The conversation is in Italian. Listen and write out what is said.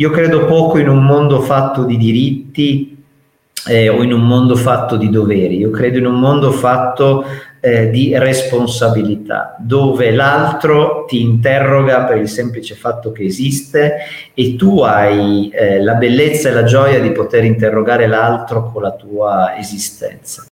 Io credo poco in un mondo fatto di diritti eh, o in un mondo fatto di doveri, io credo in un mondo fatto eh, di responsabilità, dove l'altro ti interroga per il semplice fatto che esiste e tu hai eh, la bellezza e la gioia di poter interrogare l'altro con la tua esistenza.